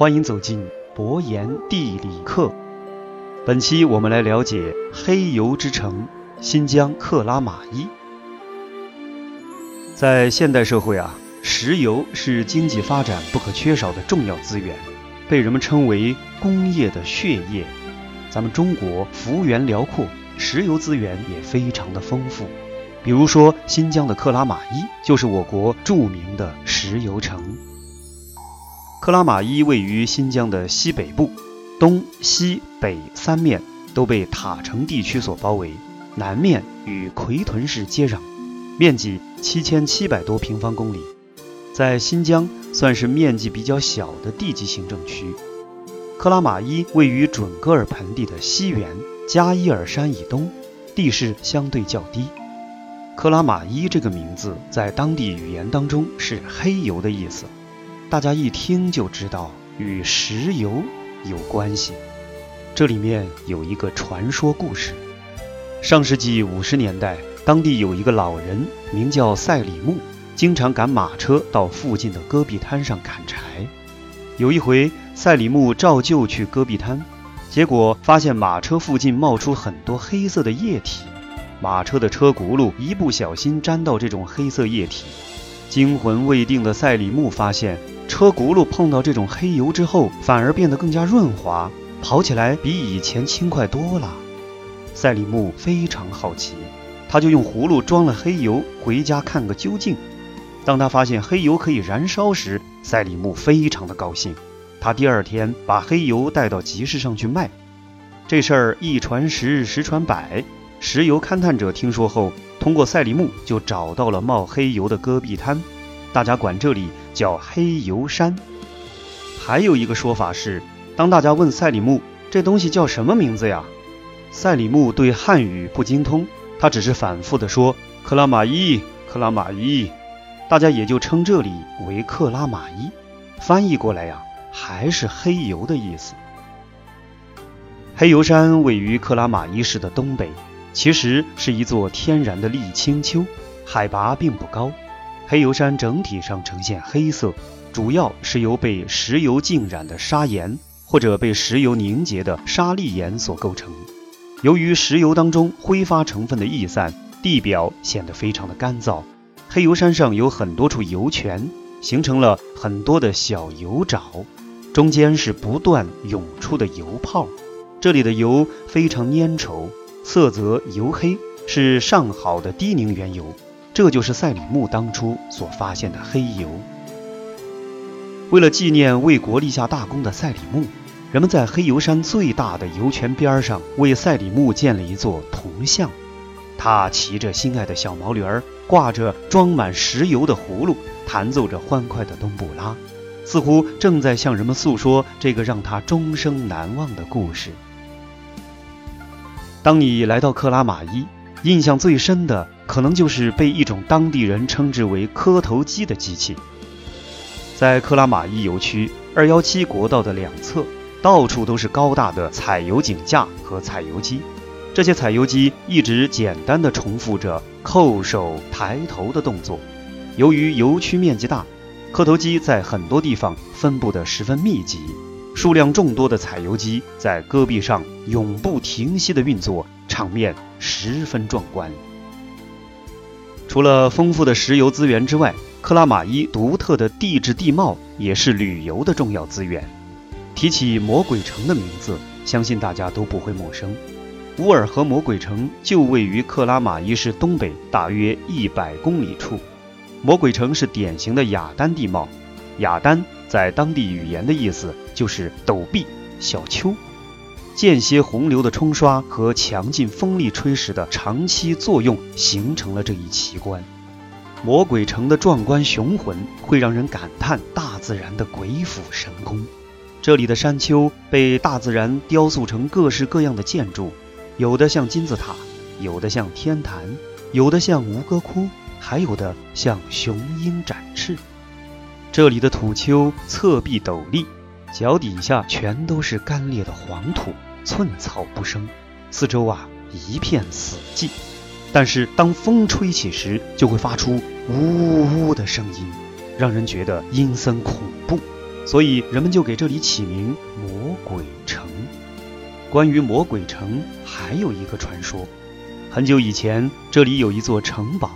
欢迎走进博言地理课。本期我们来了解黑油之城新疆克拉玛依。在现代社会啊，石油是经济发展不可缺少的重要资源，被人们称为工业的血液。咱们中国幅员辽阔，石油资源也非常的丰富。比如说，新疆的克拉玛依就是我国著名的石油城。克拉玛依位于新疆的西北部，东西北三面都被塔城地区所包围，南面与奎屯市接壤，面积七千七百多平方公里，在新疆算是面积比较小的地级行政区。克拉玛依位于准噶尔盆地的西缘加伊尔山以东，地势相对较低。克拉玛依这个名字在当地语言当中是“黑油”的意思。大家一听就知道与石油有关系。这里面有一个传说故事：上世纪五十年代，当地有一个老人名叫赛里木，经常赶马车到附近的戈壁滩上砍柴。有一回，赛里木照旧去戈壁滩，结果发现马车附近冒出很多黑色的液体，马车的车轱辘一不小心沾到这种黑色液体。惊魂未定的赛里木发现。车轱辘碰到这种黑油之后，反而变得更加润滑，跑起来比以前轻快多了。赛里木非常好奇，他就用葫芦装了黑油回家看个究竟。当他发现黑油可以燃烧时，赛里木非常的高兴。他第二天把黑油带到集市上去卖。这事儿一传十，十传百，石油勘探者听说后，通过赛里木就找到了冒黑油的戈壁滩。大家管这里叫黑油山。还有一个说法是，当大家问赛里木这东西叫什么名字呀，赛里木对汉语不精通，他只是反复的说克拉玛依，克拉玛依，大家也就称这里为克拉玛依。翻译过来呀，还是黑油的意思。黑油山位于克拉玛依市的东北，其实是一座天然的沥青丘，海拔并不高。黑油山整体上呈现黑色，主要是由被石油浸染的砂岩或者被石油凝结的砂砾岩所构成。由于石油当中挥发成分的逸散，地表显得非常的干燥。黑油山上有很多处油泉，形成了很多的小油沼，中间是不断涌出的油泡。这里的油非常粘稠，色泽黝黑，是上好的低凝原油。这就是赛里木当初所发现的黑油。为了纪念为国立下大功的赛里木，人们在黑油山最大的油泉边上为赛里木建了一座铜像。他骑着心爱的小毛驴儿，挂着装满石油的葫芦，弹奏着欢快的冬不拉，似乎正在向人们诉说这个让他终生难忘的故事。当你来到克拉玛依，印象最深的。可能就是被一种当地人称之为磕头机的机器。在克拉玛依油区二幺七国道的两侧，到处都是高大的采油井架和采油机。这些采油机一直简单的重复着叩首抬头的动作。由于油区面积大，磕头机在很多地方分布得十分密集，数量众多的采油机在戈壁上永不停息的运作，场面十分壮观。除了丰富的石油资源之外，克拉玛依独特的地质地貌也是旅游的重要资源。提起魔鬼城的名字，相信大家都不会陌生。乌尔河魔鬼城就位于克拉玛依市东北大约一百公里处。魔鬼城是典型的雅丹地貌，雅丹在当地语言的意思就是陡壁、小丘。间歇洪流的冲刷和强劲风力吹蚀的长期作用，形成了这一奇观。魔鬼城的壮观雄浑，会让人感叹大自然的鬼斧神工。这里的山丘被大自然雕塑成各式各样的建筑，有的像金字塔，有的像天坛，有的像吴哥窟，还有的像雄鹰展翅。这里的土丘侧壁陡立，脚底下全都是干裂的黄土。寸草不生，四周啊一片死寂。但是当风吹起时，就会发出呜呜的声音，让人觉得阴森恐怖。所以人们就给这里起名魔鬼城。关于魔鬼城，还有一个传说：很久以前，这里有一座城堡，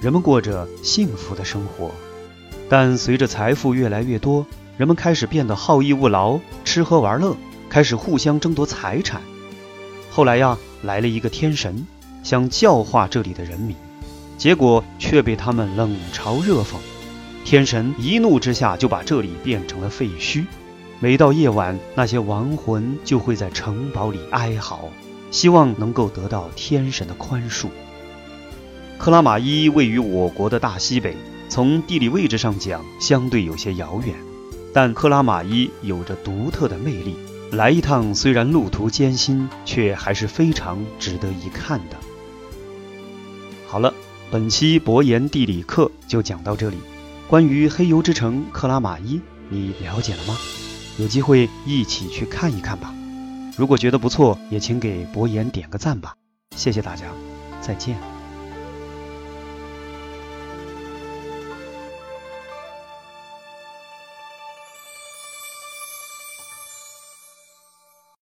人们过着幸福的生活。但随着财富越来越多，人们开始变得好逸恶劳，吃喝玩乐，开始互相争夺财产。后来呀，来了一个天神，想教化这里的人民，结果却被他们冷嘲热讽。天神一怒之下，就把这里变成了废墟。每到夜晚，那些亡魂就会在城堡里哀嚎，希望能够得到天神的宽恕。克拉玛依位于我国的大西北，从地理位置上讲，相对有些遥远，但克拉玛依有着独特的魅力。来一趟虽然路途艰辛，却还是非常值得一看的。好了，本期博言地理课就讲到这里。关于黑油之城克拉玛依，你了解了吗？有机会一起去看一看吧。如果觉得不错，也请给博言点个赞吧。谢谢大家，再见。